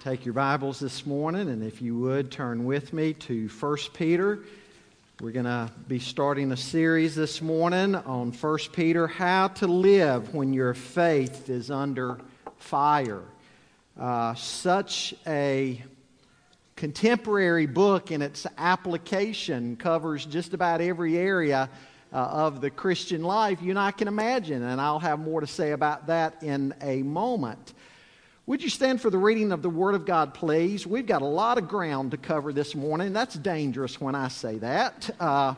Take your Bibles this morning, and if you would, turn with me to 1 Peter. We're going to be starting a series this morning on 1 Peter How to Live When Your Faith is Under Fire. Uh, such a contemporary book in its application covers just about every area uh, of the Christian life you and I can imagine, and I'll have more to say about that in a moment. Would you stand for the reading of the Word of God, please? We've got a lot of ground to cover this morning. That's dangerous when I say that. Uh,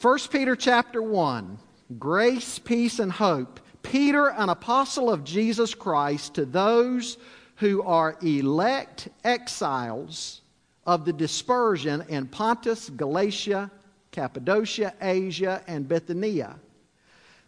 1 Peter chapter 1 Grace, peace, and hope. Peter, an apostle of Jesus Christ, to those who are elect exiles of the dispersion in Pontus, Galatia, Cappadocia, Asia, and Bithynia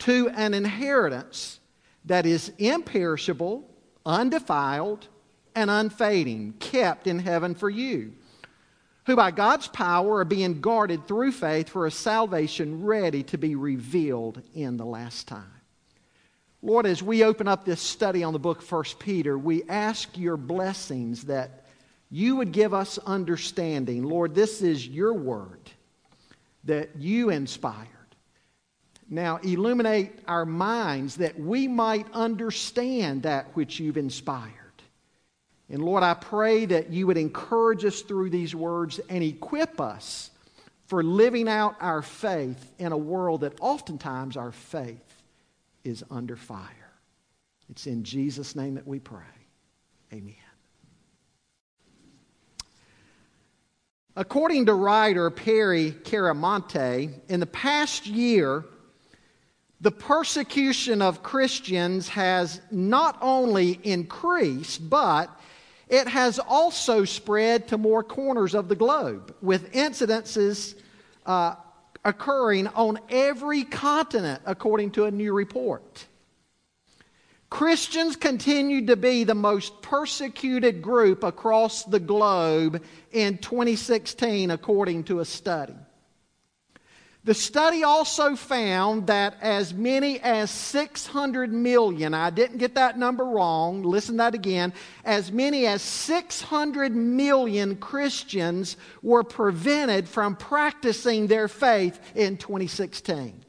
to an inheritance that is imperishable, undefiled, and unfading, kept in heaven for you, who by God's power are being guarded through faith for a salvation ready to be revealed in the last time. Lord, as we open up this study on the book of 1 Peter, we ask your blessings that you would give us understanding. Lord, this is your word that you inspire. Now, illuminate our minds that we might understand that which you've inspired. And Lord, I pray that you would encourage us through these words and equip us for living out our faith in a world that oftentimes our faith is under fire. It's in Jesus' name that we pray. Amen. According to writer Perry Chiaramonte, in the past year, the persecution of Christians has not only increased, but it has also spread to more corners of the globe, with incidences uh, occurring on every continent, according to a new report. Christians continue to be the most persecuted group across the globe in 2016, according to a study. The study also found that as many as 600 million, I didn't get that number wrong, listen that again, as many as 600 million Christians were prevented from practicing their faith in 2016.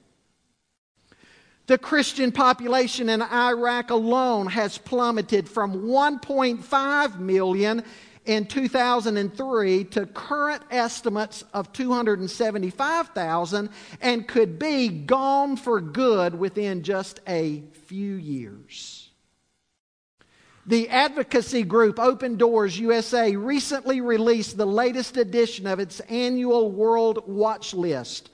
The Christian population in Iraq alone has plummeted from 1.5 million in 2003 to current estimates of 275,000 and could be gone for good within just a few years. The advocacy group Open Doors USA recently released the latest edition of its annual World Watch List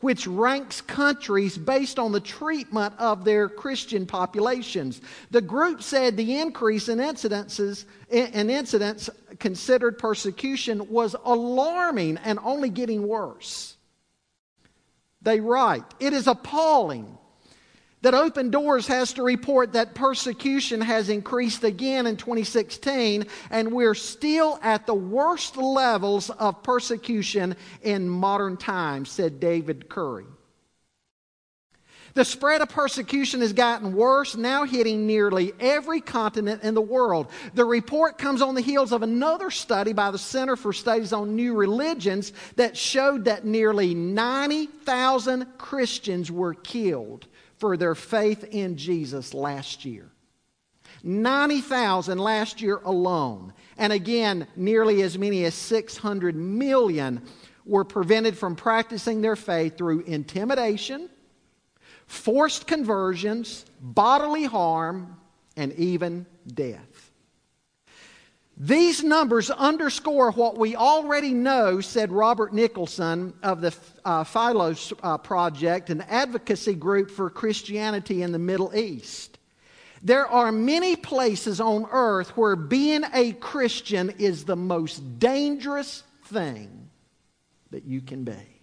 which ranks countries based on the treatment of their Christian populations. The group said the increase in incidences in incidents considered persecution was alarming and only getting worse. They write, it is appalling that Open Doors has to report that persecution has increased again in 2016, and we're still at the worst levels of persecution in modern times, said David Curry. The spread of persecution has gotten worse, now hitting nearly every continent in the world. The report comes on the heels of another study by the Center for Studies on New Religions that showed that nearly 90,000 Christians were killed for their faith in Jesus last year. 90,000 last year alone. And again, nearly as many as 600 million were prevented from practicing their faith through intimidation, forced conversions, bodily harm, and even death. These numbers underscore what we already know, said Robert Nicholson of the uh, Philos uh, Project, an advocacy group for Christianity in the Middle East. There are many places on earth where being a Christian is the most dangerous thing that you can be.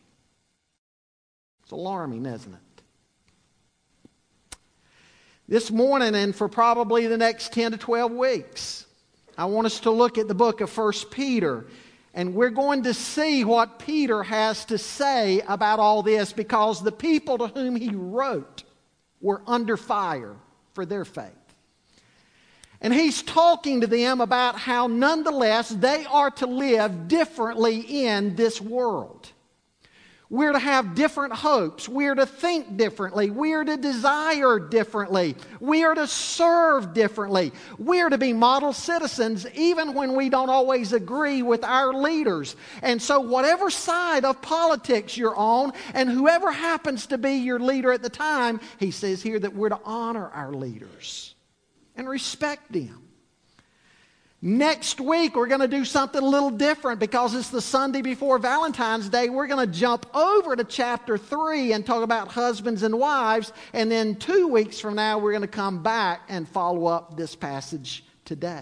It's alarming, isn't it? This morning, and for probably the next 10 to 12 weeks, I want us to look at the book of 1 Peter. And we're going to see what Peter has to say about all this because the people to whom he wrote were under fire for their faith. And he's talking to them about how, nonetheless, they are to live differently in this world. We're to have different hopes. We're to think differently. We're to desire differently. We are to serve differently. We're to be model citizens even when we don't always agree with our leaders. And so, whatever side of politics you're on, and whoever happens to be your leader at the time, he says here that we're to honor our leaders and respect them. Next week, we're going to do something a little different because it's the Sunday before Valentine's Day. We're going to jump over to chapter 3 and talk about husbands and wives. And then two weeks from now, we're going to come back and follow up this passage today.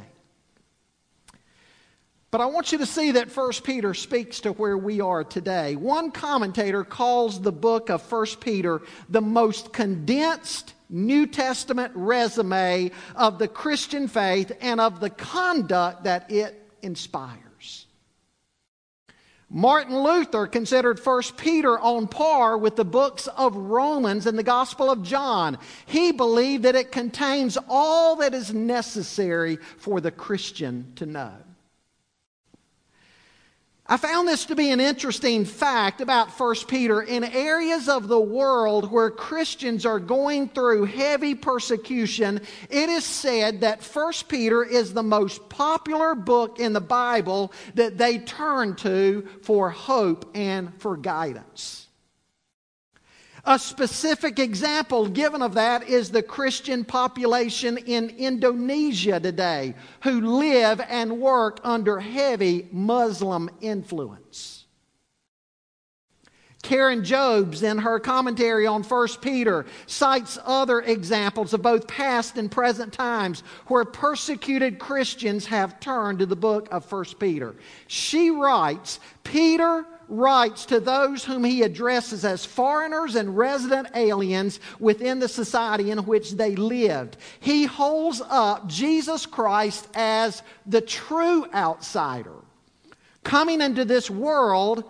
But I want you to see that 1 Peter speaks to where we are today. One commentator calls the book of 1 Peter the most condensed New Testament resume of the Christian faith and of the conduct that it inspires. Martin Luther considered 1 Peter on par with the books of Romans and the Gospel of John. He believed that it contains all that is necessary for the Christian to know. I found this to be an interesting fact about 1 Peter. In areas of the world where Christians are going through heavy persecution, it is said that 1 Peter is the most popular book in the Bible that they turn to for hope and for guidance. A specific example given of that is the Christian population in Indonesia today who live and work under heavy Muslim influence. Karen Jobes, in her commentary on 1 Peter, cites other examples of both past and present times where persecuted Christians have turned to the book of 1 Peter. She writes Peter writes to those whom he addresses as foreigners and resident aliens within the society in which they lived. He holds up Jesus Christ as the true outsider, coming into this world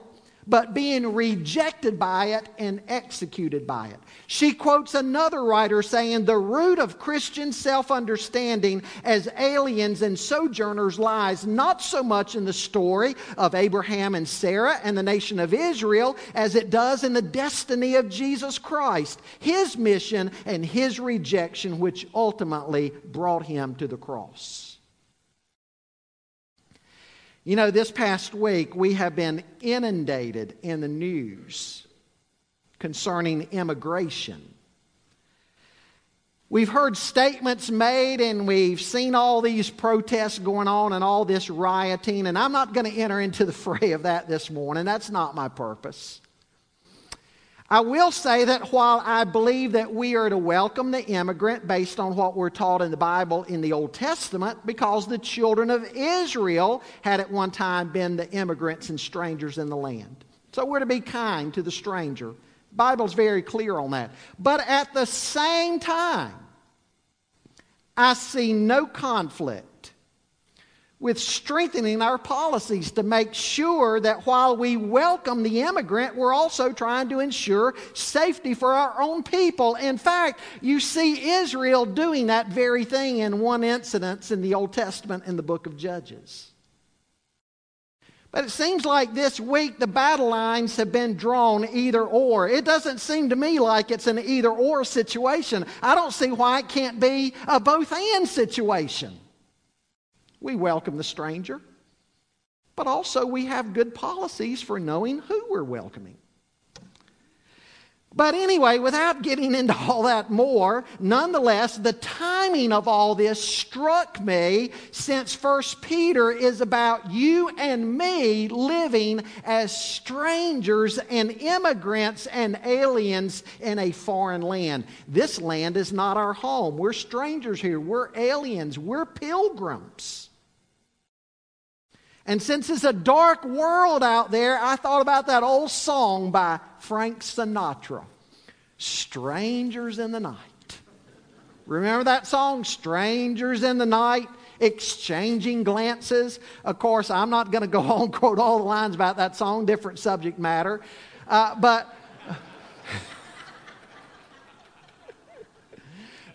but being rejected by it and executed by it. She quotes another writer saying, The root of Christian self understanding as aliens and sojourners lies not so much in the story of Abraham and Sarah and the nation of Israel as it does in the destiny of Jesus Christ, his mission and his rejection, which ultimately brought him to the cross. You know, this past week we have been inundated in the news concerning immigration. We've heard statements made and we've seen all these protests going on and all this rioting, and I'm not going to enter into the fray of that this morning. That's not my purpose. I will say that while I believe that we are to welcome the immigrant based on what we're taught in the Bible in the Old Testament, because the children of Israel had at one time been the immigrants and strangers in the land. So we're to be kind to the stranger. The Bible's very clear on that. But at the same time, I see no conflict with strengthening our policies to make sure that while we welcome the immigrant, we're also trying to ensure safety for our own people. In fact, you see Israel doing that very thing in one incident in the Old Testament in the book of Judges. But it seems like this week the battle lines have been drawn either or. It doesn't seem to me like it's an either or situation. I don't see why it can't be a both and situation. We welcome the stranger, but also we have good policies for knowing who we're welcoming. But anyway, without getting into all that more, nonetheless, the timing of all this struck me since First Peter is about you and me living as strangers and immigrants and aliens in a foreign land. This land is not our home. We're strangers here. We're aliens. We're pilgrims. And since it's a dark world out there, I thought about that old song by Frank Sinatra Strangers in the Night. Remember that song, Strangers in the Night? Exchanging glances. Of course, I'm not going to go on and quote all the lines about that song, different subject matter. Uh, but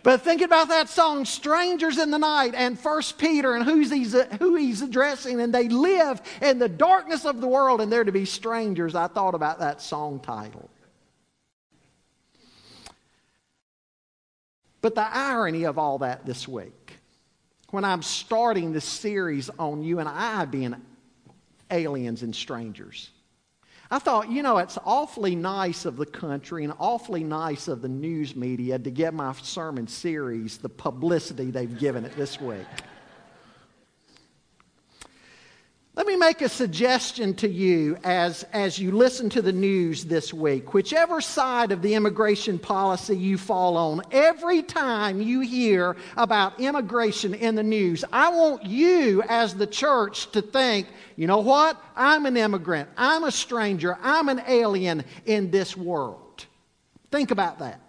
But think about that song, Strangers in the Night, and First Peter, and who's he's, who he's addressing, and they live in the darkness of the world, and they're to be strangers. I thought about that song title. But the irony of all that this week, when I'm starting this series on you and I being aliens and strangers, I thought, you know, it's awfully nice of the country and awfully nice of the news media to give my sermon series the publicity they've given it this week. Let me make a suggestion to you as, as you listen to the news this week. Whichever side of the immigration policy you fall on, every time you hear about immigration in the news, I want you as the church to think, you know what? I'm an immigrant. I'm a stranger. I'm an alien in this world. Think about that.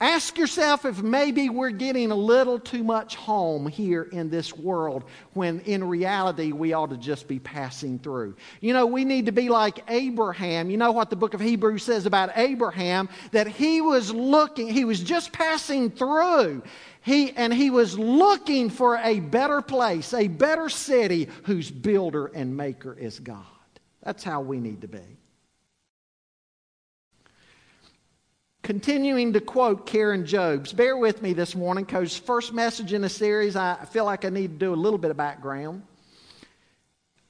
Ask yourself if maybe we're getting a little too much home here in this world when in reality we ought to just be passing through. You know, we need to be like Abraham. You know what the book of Hebrews says about Abraham? That he was looking, he was just passing through. He, and he was looking for a better place, a better city whose builder and maker is God. That's how we need to be. Continuing to quote Karen Jobes. Bear with me this morning because first message in a series, I feel like I need to do a little bit of background.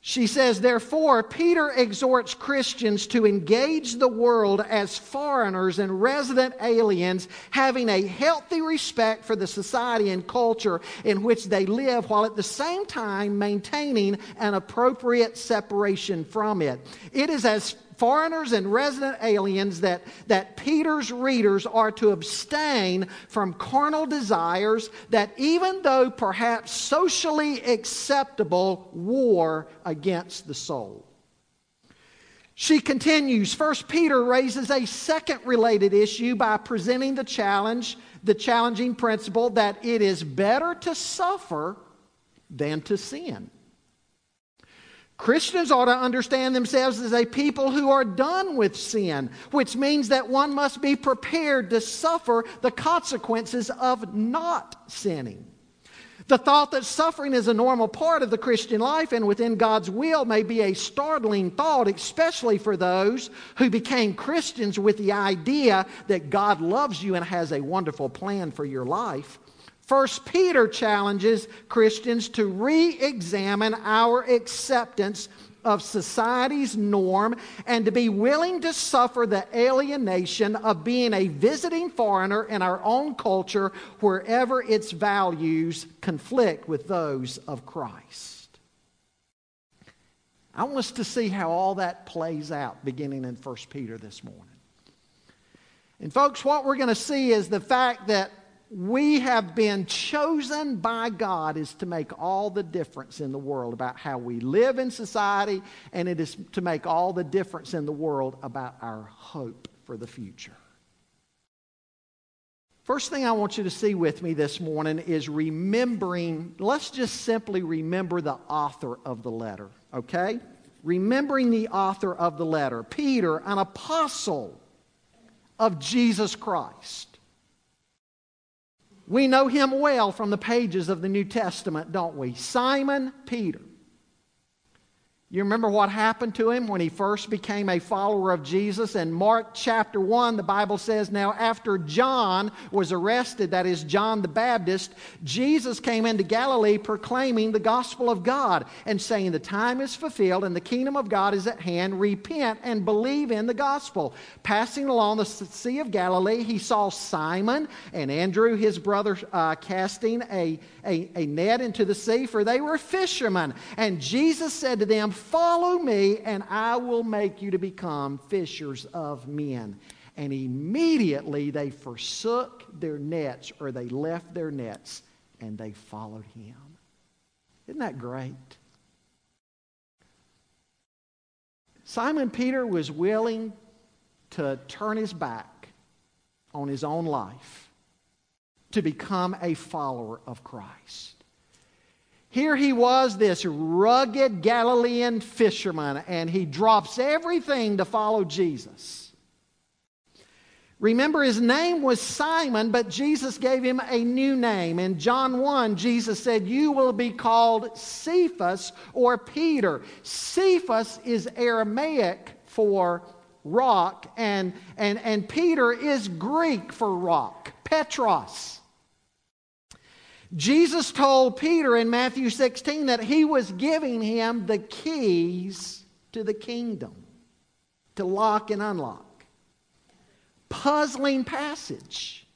She says, therefore, Peter exhorts Christians to engage the world as foreigners and resident aliens, having a healthy respect for the society and culture in which they live, while at the same time maintaining an appropriate separation from it. It is as foreigners and resident aliens that, that Peter's readers are to abstain from carnal desires that, even though perhaps socially acceptable, war against the soul. She continues, First Peter raises a second related issue by presenting the challenge, the challenging principle that it is better to suffer than to sin. Christians ought to understand themselves as a people who are done with sin, which means that one must be prepared to suffer the consequences of not sinning. The thought that suffering is a normal part of the Christian life and within God's will may be a startling thought, especially for those who became Christians with the idea that God loves you and has a wonderful plan for your life. First Peter challenges Christians to re-examine our acceptance of society's norm and to be willing to suffer the alienation of being a visiting foreigner in our own culture wherever its values conflict with those of Christ. I want us to see how all that plays out beginning in 1 Peter this morning. And, folks, what we're going to see is the fact that we have been chosen by God is to make all the difference in the world about how we live in society, and it is to make all the difference in the world about our hope for the future. First thing I want you to see with me this morning is remembering, let's just simply remember the author of the letter, okay? Remembering the author of the letter, Peter, an apostle of Jesus Christ. We know him well from the pages of the New Testament, don't we? Simon Peter. You remember what happened to him when he first became a follower of Jesus? In Mark chapter 1, the Bible says, Now after John was arrested, that is John the Baptist, Jesus came into Galilee proclaiming the gospel of God and saying, The time is fulfilled and the kingdom of God is at hand. Repent and believe in the gospel. Passing along the Sea of Galilee, he saw Simon and Andrew, his brother, uh, casting a, a, a net into the sea, for they were fishermen. And Jesus said to them, Follow me, and I will make you to become fishers of men. And immediately they forsook their nets, or they left their nets, and they followed him. Isn't that great? Simon Peter was willing to turn his back on his own life to become a follower of Christ. Here he was, this rugged Galilean fisherman, and he drops everything to follow Jesus. Remember, his name was Simon, but Jesus gave him a new name. In John 1, Jesus said, You will be called Cephas or Peter. Cephas is Aramaic for rock, and, and, and Peter is Greek for rock, Petros. Jesus told Peter in Matthew 16 that he was giving him the keys to the kingdom to lock and unlock. Puzzling passage.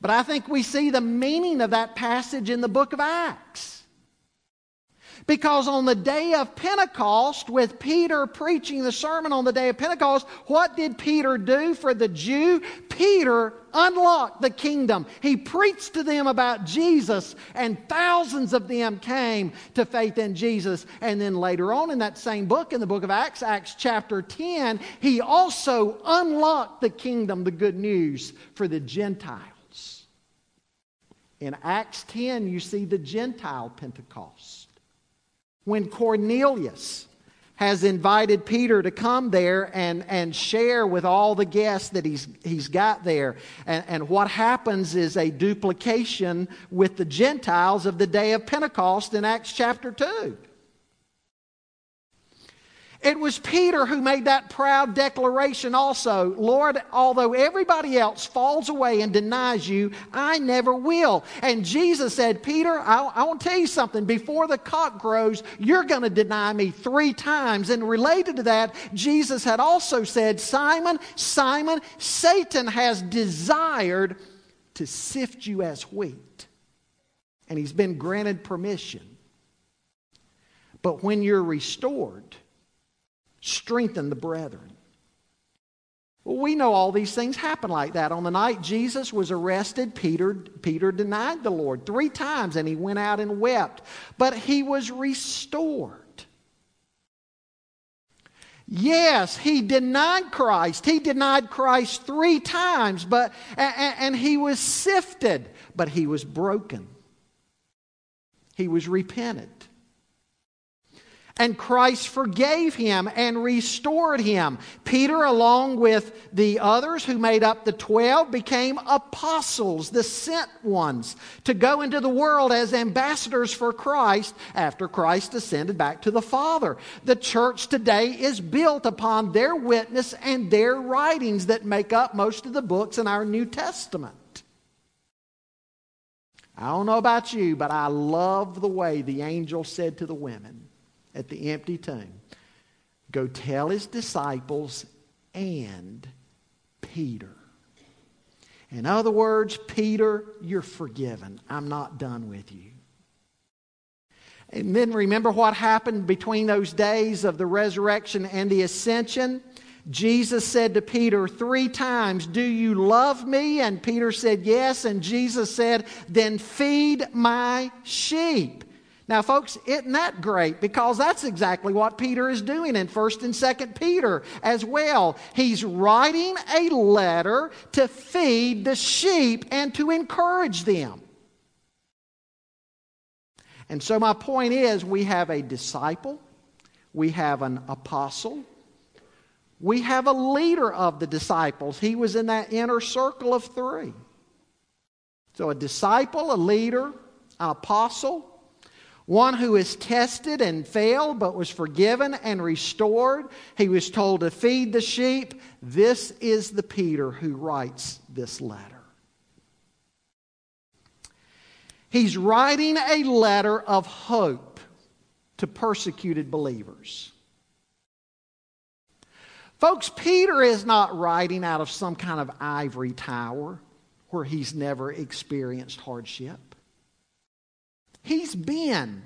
But I think we see the meaning of that passage in the book of Acts. Because on the day of Pentecost, with Peter preaching the sermon on the day of Pentecost, what did Peter do for the Jew? Peter unlocked the kingdom. He preached to them about Jesus, and thousands of them came to faith in Jesus. And then later on in that same book, in the book of Acts, Acts chapter 10, he also unlocked the kingdom, the good news for the Gentiles. In Acts 10, you see the Gentile Pentecost. When Cornelius has invited Peter to come there and, and share with all the guests that he's, he's got there. And, and what happens is a duplication with the Gentiles of the day of Pentecost in Acts chapter 2. It was Peter who made that proud declaration also Lord, although everybody else falls away and denies you, I never will. And Jesus said, Peter, I, I want to tell you something. Before the cock crows, you're going to deny me three times. And related to that, Jesus had also said, Simon, Simon, Satan has desired to sift you as wheat. And he's been granted permission. But when you're restored, strengthen the brethren. Well, we know all these things happen like that. On the night Jesus was arrested, Peter, Peter denied the Lord three times and he went out and wept. But he was restored. Yes, he denied Christ. He denied Christ three times, but, and, and he was sifted, but he was broken. He was repentant. And Christ forgave him and restored him. Peter, along with the others who made up the 12, became apostles, the sent ones, to go into the world as ambassadors for Christ after Christ ascended back to the Father. The church today is built upon their witness and their writings that make up most of the books in our New Testament. I don't know about you, but I love the way the angel said to the women, at the empty tomb. Go tell his disciples and Peter. In other words, Peter, you're forgiven. I'm not done with you. And then remember what happened between those days of the resurrection and the ascension? Jesus said to Peter three times, Do you love me? And Peter said, Yes. And Jesus said, Then feed my sheep. Now, folks, isn't that great? Because that's exactly what Peter is doing in 1st and 2nd Peter as well. He's writing a letter to feed the sheep and to encourage them. And so, my point is we have a disciple, we have an apostle, we have a leader of the disciples. He was in that inner circle of three. So, a disciple, a leader, an apostle, one who is tested and failed but was forgiven and restored. He was told to feed the sheep. This is the Peter who writes this letter. He's writing a letter of hope to persecuted believers. Folks, Peter is not writing out of some kind of ivory tower where he's never experienced hardship. He's been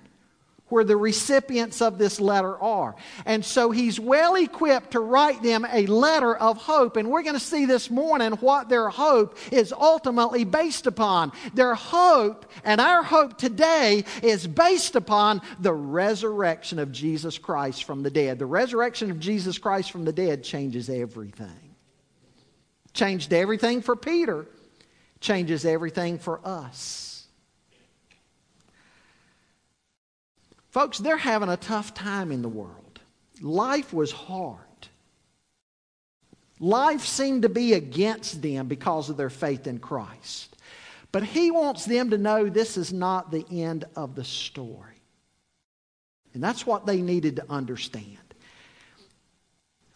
where the recipients of this letter are. And so he's well equipped to write them a letter of hope. And we're going to see this morning what their hope is ultimately based upon. Their hope and our hope today is based upon the resurrection of Jesus Christ from the dead. The resurrection of Jesus Christ from the dead changes everything. Changed everything for Peter, changes everything for us. Folks, they're having a tough time in the world. Life was hard. Life seemed to be against them because of their faith in Christ. But he wants them to know this is not the end of the story. And that's what they needed to understand.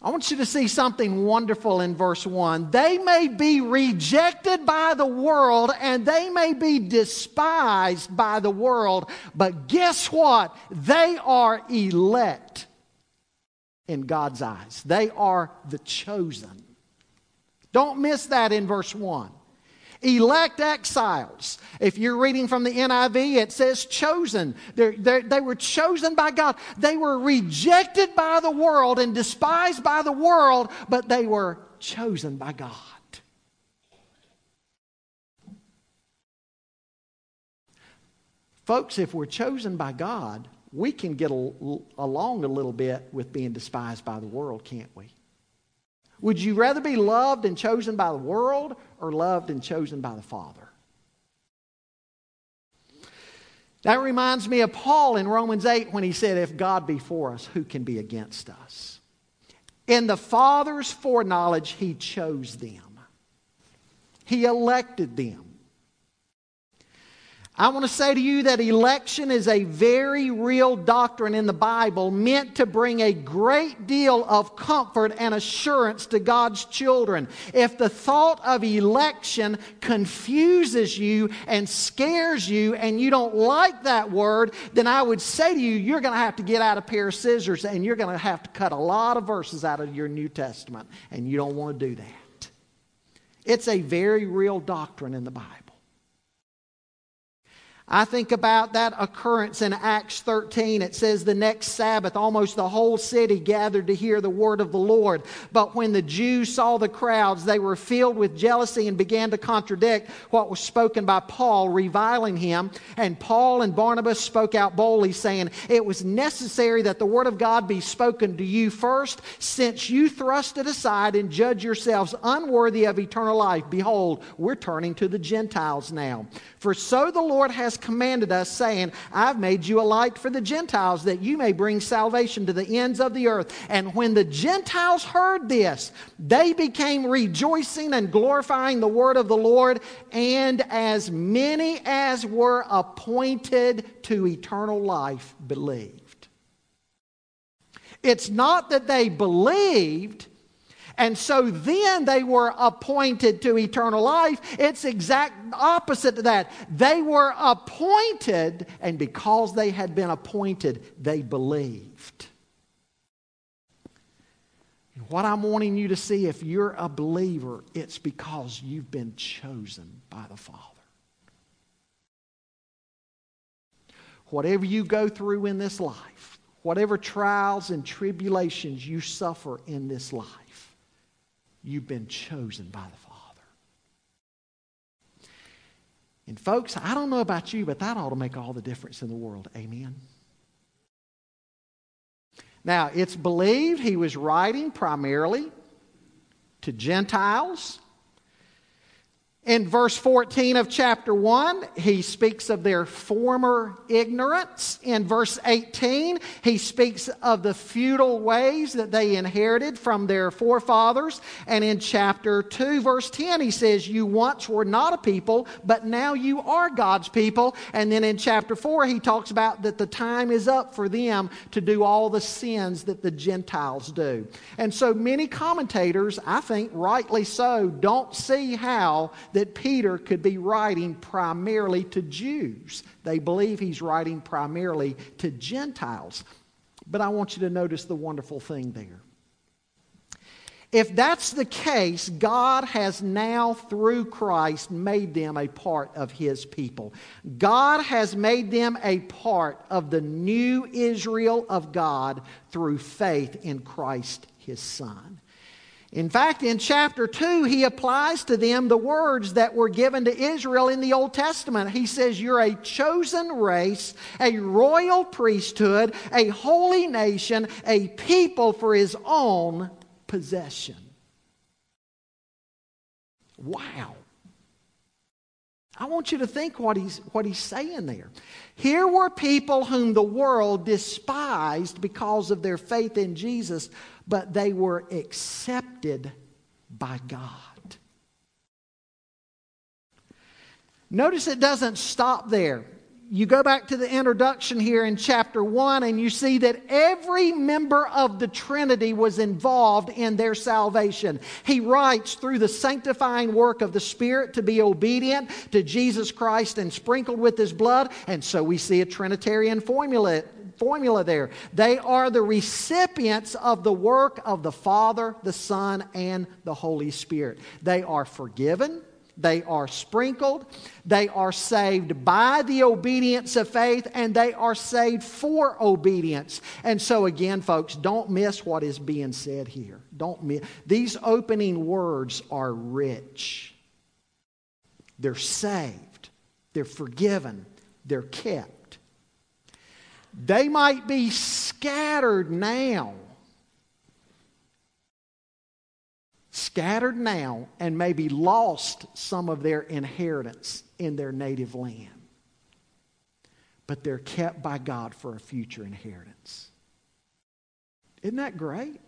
I want you to see something wonderful in verse 1. They may be rejected by the world and they may be despised by the world, but guess what? They are elect in God's eyes. They are the chosen. Don't miss that in verse 1 elect exiles. If you're reading from the NIV, it says chosen. They're, they're, they were chosen by God. They were rejected by the world and despised by the world, but they were chosen by God. Folks, if we're chosen by God, we can get a, along a little bit with being despised by the world, can't we? Would you rather be loved and chosen by the world or loved and chosen by the Father? That reminds me of Paul in Romans 8 when he said, If God be for us, who can be against us? In the Father's foreknowledge, he chose them, he elected them. I want to say to you that election is a very real doctrine in the Bible meant to bring a great deal of comfort and assurance to God's children. If the thought of election confuses you and scares you and you don't like that word, then I would say to you, you're going to have to get out a pair of scissors and you're going to have to cut a lot of verses out of your New Testament, and you don't want to do that. It's a very real doctrine in the Bible. I think about that occurrence in Acts 13. It says the next Sabbath, almost the whole city gathered to hear the word of the Lord. But when the Jews saw the crowds, they were filled with jealousy and began to contradict what was spoken by Paul, reviling him. And Paul and Barnabas spoke out boldly, saying, It was necessary that the word of God be spoken to you first, since you thrust it aside and judge yourselves unworthy of eternal life. Behold, we're turning to the Gentiles now. For so the Lord has commanded us, saying, I've made you a light for the Gentiles, that you may bring salvation to the ends of the earth. And when the Gentiles heard this, they became rejoicing and glorifying the word of the Lord, and as many as were appointed to eternal life believed. It's not that they believed and so then they were appointed to eternal life. It's exact opposite to that. They were appointed, and because they had been appointed, they believed. What I'm wanting you to see, if you're a believer, it's because you've been chosen by the Father. Whatever you go through in this life, whatever trials and tribulations you suffer in this life, You've been chosen by the Father. And, folks, I don't know about you, but that ought to make all the difference in the world. Amen. Now, it's believed he was writing primarily to Gentiles. In verse 14 of chapter 1, he speaks of their former ignorance. In verse 18, he speaks of the futile ways that they inherited from their forefathers. And in chapter 2, verse 10, he says, You once were not a people, but now you are God's people. And then in chapter 4, he talks about that the time is up for them to do all the sins that the Gentiles do. And so many commentators, I think rightly so, don't see how that Peter could be writing primarily to Jews. They believe he's writing primarily to Gentiles. But I want you to notice the wonderful thing there. If that's the case, God has now, through Christ, made them a part of His people. God has made them a part of the new Israel of God through faith in Christ, His Son. In fact, in chapter 2, he applies to them the words that were given to Israel in the Old Testament. He says, You're a chosen race, a royal priesthood, a holy nation, a people for his own possession. Wow. I want you to think what he's, what he's saying there. Here were people whom the world despised because of their faith in Jesus, but they were accepted by God. Notice it doesn't stop there you go back to the introduction here in chapter 1 and you see that every member of the Trinity was involved in their salvation. He writes through the sanctifying work of the Spirit to be obedient to Jesus Christ and sprinkled with his blood. And so we see a Trinitarian formula formula there. They are the recipients of the work of the Father, the Son, and the Holy Spirit. They are forgiven, they are sprinkled. They are saved by the obedience of faith, and they are saved for obedience. And so, again, folks, don't miss what is being said here. Don't miss. These opening words are rich. They're saved, they're forgiven, they're kept. They might be scattered now scattered now and maybe lost some of their inheritance in their native land. But they're kept by God for a future inheritance. Isn't that great?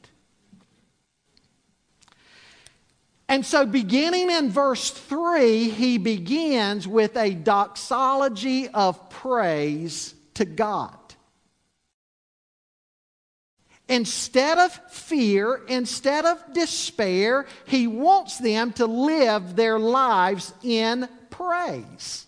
And so, beginning in verse 3, he begins with a doxology of praise to God. Instead of fear, instead of despair, he wants them to live their lives in praise.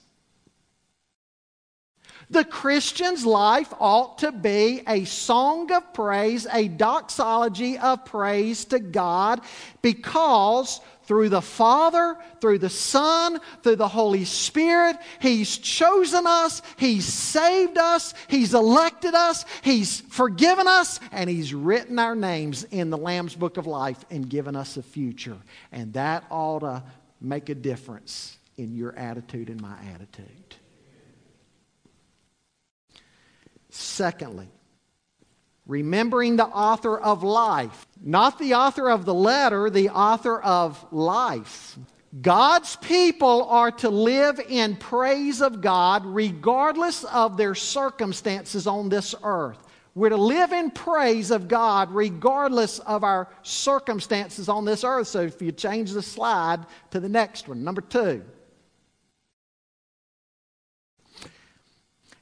The Christian's life ought to be a song of praise, a doxology of praise to God, because through the Father, through the Son, through the Holy Spirit. He's chosen us, He's saved us, He's elected us, He's forgiven us, and He's written our names in the Lamb's Book of Life and given us a future. And that ought to make a difference in your attitude and my attitude. Secondly, remembering the author of life. Not the author of the letter, the author of life. God's people are to live in praise of God regardless of their circumstances on this earth. We're to live in praise of God regardless of our circumstances on this earth. So if you change the slide to the next one, number two.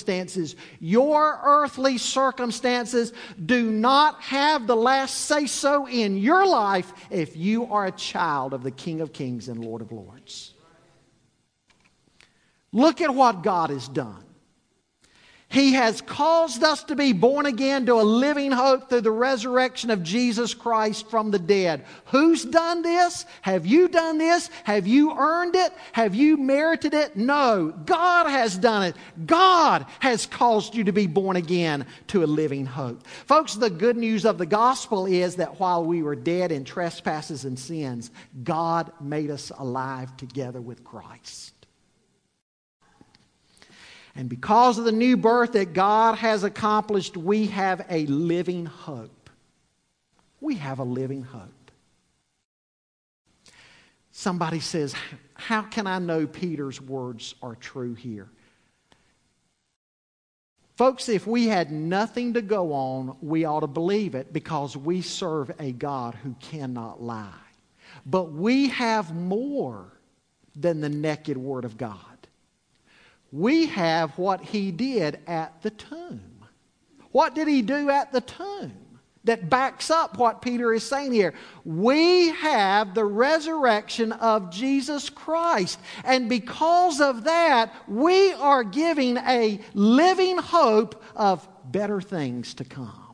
circumstances, your earthly circumstances, do not have the last say so in your life if you are a child of the King of Kings and Lord of Lords. Look at what God has done. He has caused us to be born again to a living hope through the resurrection of Jesus Christ from the dead. Who's done this? Have you done this? Have you earned it? Have you merited it? No. God has done it. God has caused you to be born again to a living hope. Folks, the good news of the gospel is that while we were dead in trespasses and sins, God made us alive together with Christ. And because of the new birth that God has accomplished, we have a living hope. We have a living hope. Somebody says, How can I know Peter's words are true here? Folks, if we had nothing to go on, we ought to believe it because we serve a God who cannot lie. But we have more than the naked Word of God we have what he did at the tomb. What did he do at the tomb? That backs up what Peter is saying here. We have the resurrection of Jesus Christ. And because of that, we are giving a living hope of better things to come.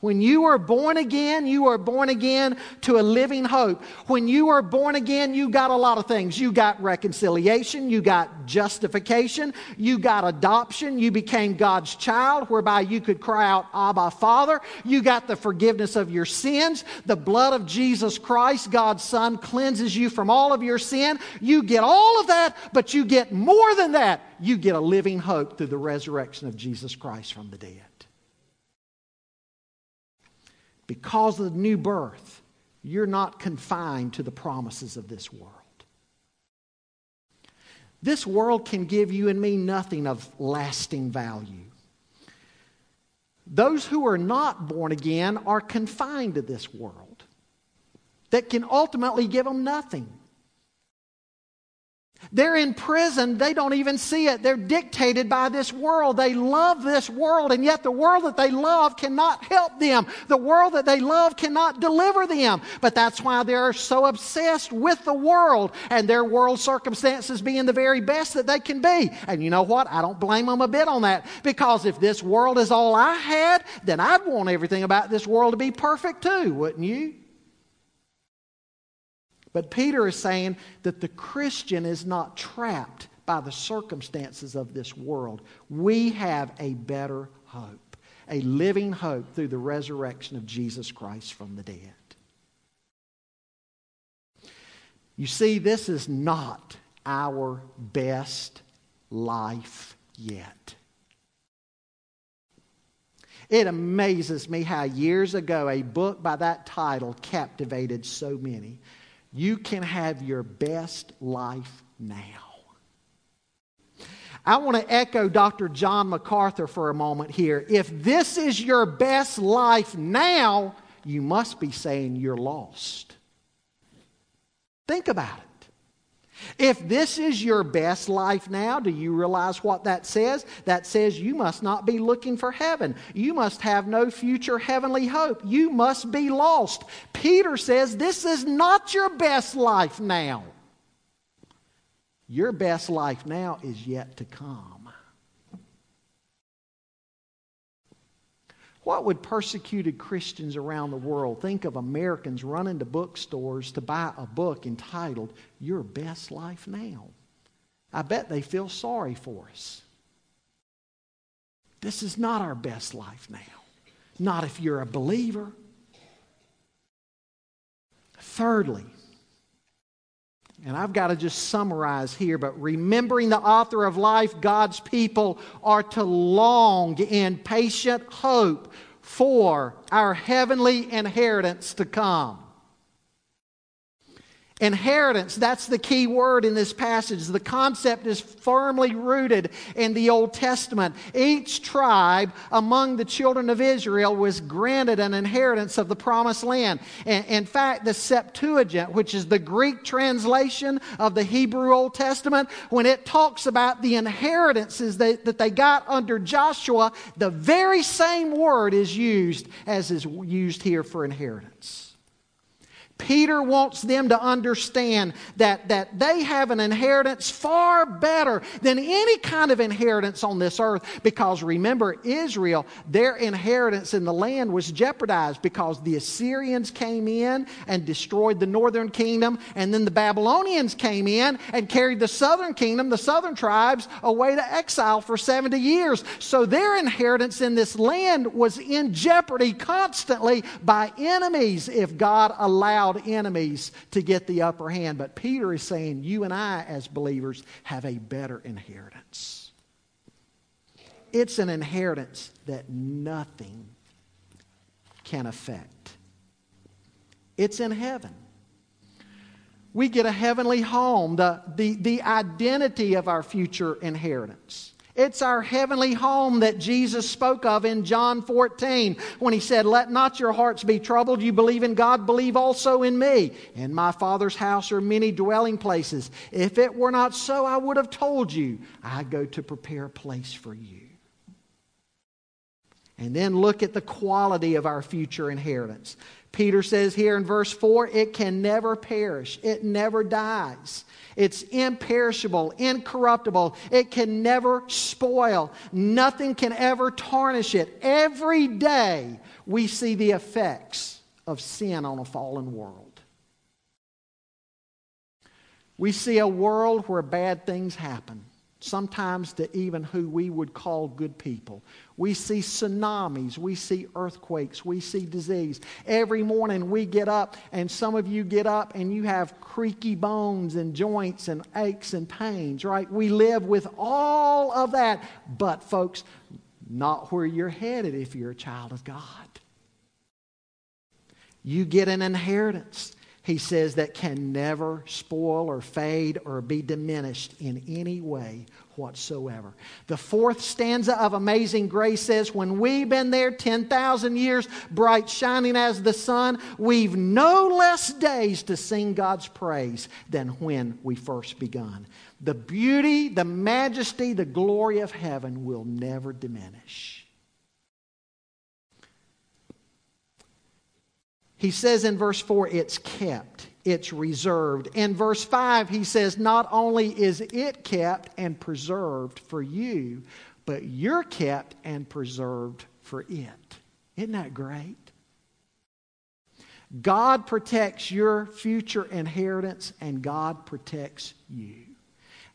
When you are born again, you are born again to a living hope. When you are born again, you got a lot of things. You got reconciliation, you got justification, you got adoption, you became God's child, whereby you could cry out, Abba, Father. You got the forgiveness of your sins. The blood of Jesus Christ, God's Son, cleanses you from all of your sin. You get all of that, but you get more than that. You get a living hope through the resurrection of Jesus Christ from the dead because of the new birth, you're not confined to the promises of this world. This world can give you and me nothing of lasting value. Those who are not born again are confined to this world that can ultimately give them nothing. They're in prison. They don't even see it. They're dictated by this world. They love this world, and yet the world that they love cannot help them. The world that they love cannot deliver them. But that's why they're so obsessed with the world and their world circumstances being the very best that they can be. And you know what? I don't blame them a bit on that because if this world is all I had, then I'd want everything about this world to be perfect too, wouldn't you? But Peter is saying that the Christian is not trapped by the circumstances of this world. We have a better hope, a living hope through the resurrection of Jesus Christ from the dead. You see, this is not our best life yet. It amazes me how years ago a book by that title captivated so many. You can have your best life now. I want to echo Dr. John MacArthur for a moment here. If this is your best life now, you must be saying you're lost. Think about it. If this is your best life now, do you realize what that says? That says you must not be looking for heaven. You must have no future heavenly hope. You must be lost. Peter says this is not your best life now. Your best life now is yet to come. What would persecuted Christians around the world think of Americans running to bookstores to buy a book entitled Your Best Life Now? I bet they feel sorry for us. This is not our best life now. Not if you're a believer. Thirdly, and I've got to just summarize here, but remembering the author of life, God's people are to long in patient hope for our heavenly inheritance to come. Inheritance, that's the key word in this passage. The concept is firmly rooted in the Old Testament. Each tribe among the children of Israel was granted an inheritance of the promised land. In fact, the Septuagint, which is the Greek translation of the Hebrew Old Testament, when it talks about the inheritances that, that they got under Joshua, the very same word is used as is used here for inheritance. Peter wants them to understand that, that they have an inheritance far better than any kind of inheritance on this earth. Because remember, Israel, their inheritance in the land was jeopardized because the Assyrians came in and destroyed the northern kingdom, and then the Babylonians came in and carried the southern kingdom, the southern tribes, away to exile for 70 years. So their inheritance in this land was in jeopardy constantly by enemies if God allowed allowed enemies to get the upper hand. But Peter is saying you and I, as believers, have a better inheritance. It's an inheritance that nothing can affect. It's in heaven. We get a heavenly home, the, the, the identity of our future inheritance. It's our heavenly home that Jesus spoke of in John 14 when he said, Let not your hearts be troubled. You believe in God, believe also in me. In my Father's house are many dwelling places. If it were not so, I would have told you, I go to prepare a place for you. And then look at the quality of our future inheritance. Peter says here in verse 4 it can never perish, it never dies. It's imperishable, incorruptible. It can never spoil. Nothing can ever tarnish it. Every day we see the effects of sin on a fallen world. We see a world where bad things happen sometimes to even who we would call good people. We see tsunamis, we see earthquakes, we see disease. Every morning we get up, and some of you get up and you have creaky bones and joints and aches and pains, right? We live with all of that, but folks, not where you're headed if you're a child of God. You get an inheritance he says, that can never spoil or fade or be diminished in any way whatsoever. The fourth stanza of Amazing Grace says, When we've been there 10,000 years, bright shining as the sun, we've no less days to sing God's praise than when we first begun. The beauty, the majesty, the glory of heaven will never diminish. He says in verse 4, it's kept, it's reserved. In verse 5, he says, not only is it kept and preserved for you, but you're kept and preserved for it. Isn't that great? God protects your future inheritance and God protects you.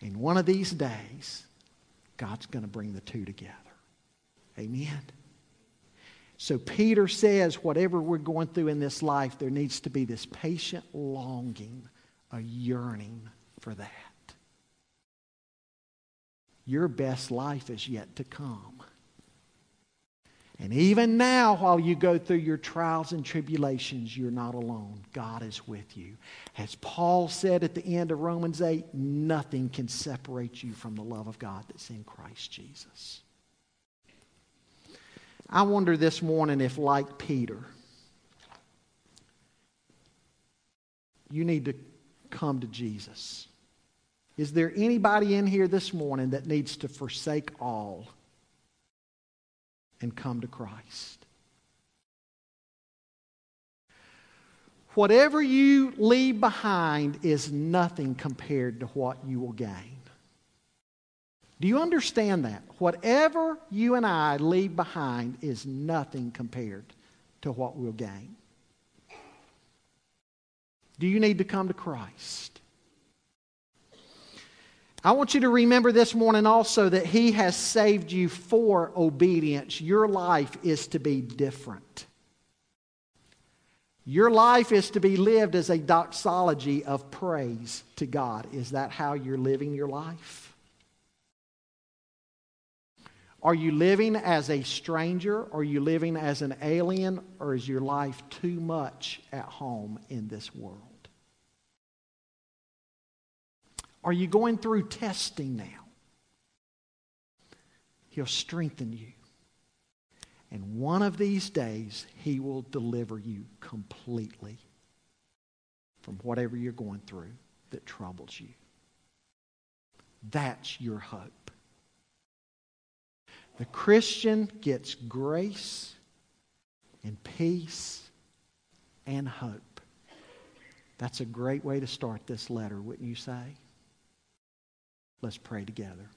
And one of these days, God's going to bring the two together. Amen. So Peter says, whatever we're going through in this life, there needs to be this patient longing, a yearning for that. Your best life is yet to come. And even now, while you go through your trials and tribulations, you're not alone. God is with you. As Paul said at the end of Romans 8, nothing can separate you from the love of God that's in Christ Jesus. I wonder this morning if, like Peter, you need to come to Jesus. Is there anybody in here this morning that needs to forsake all and come to Christ? Whatever you leave behind is nothing compared to what you will gain. Do you understand that? Whatever you and I leave behind is nothing compared to what we'll gain. Do you need to come to Christ? I want you to remember this morning also that He has saved you for obedience. Your life is to be different. Your life is to be lived as a doxology of praise to God. Is that how you're living your life? Are you living as a stranger? Are you living as an alien? Or is your life too much at home in this world? Are you going through testing now? He'll strengthen you. And one of these days, He will deliver you completely from whatever you're going through that troubles you. That's your hope. The Christian gets grace and peace and hope That's a great way to start this letter, wouldn't you say? Let's pray together.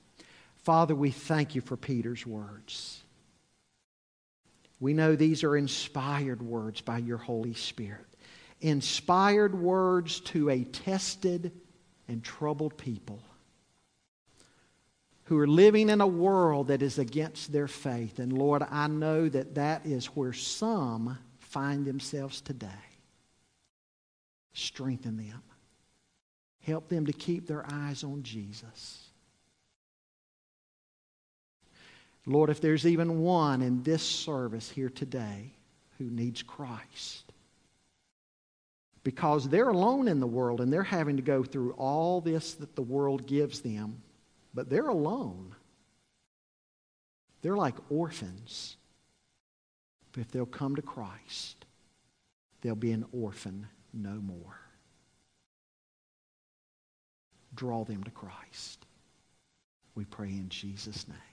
Father, we thank you for Peter's words. We know these are inspired words by your Holy Spirit. Inspired words to a tested and troubled people who are living in a world that is against their faith. And Lord, I know that that is where some find themselves today. Strengthen them. Help them to keep their eyes on Jesus. Lord, if there's even one in this service here today who needs Christ, because they're alone in the world and they're having to go through all this that the world gives them, but they're alone. They're like orphans. But if they'll come to Christ, they'll be an orphan no more. Draw them to Christ. We pray in Jesus' name.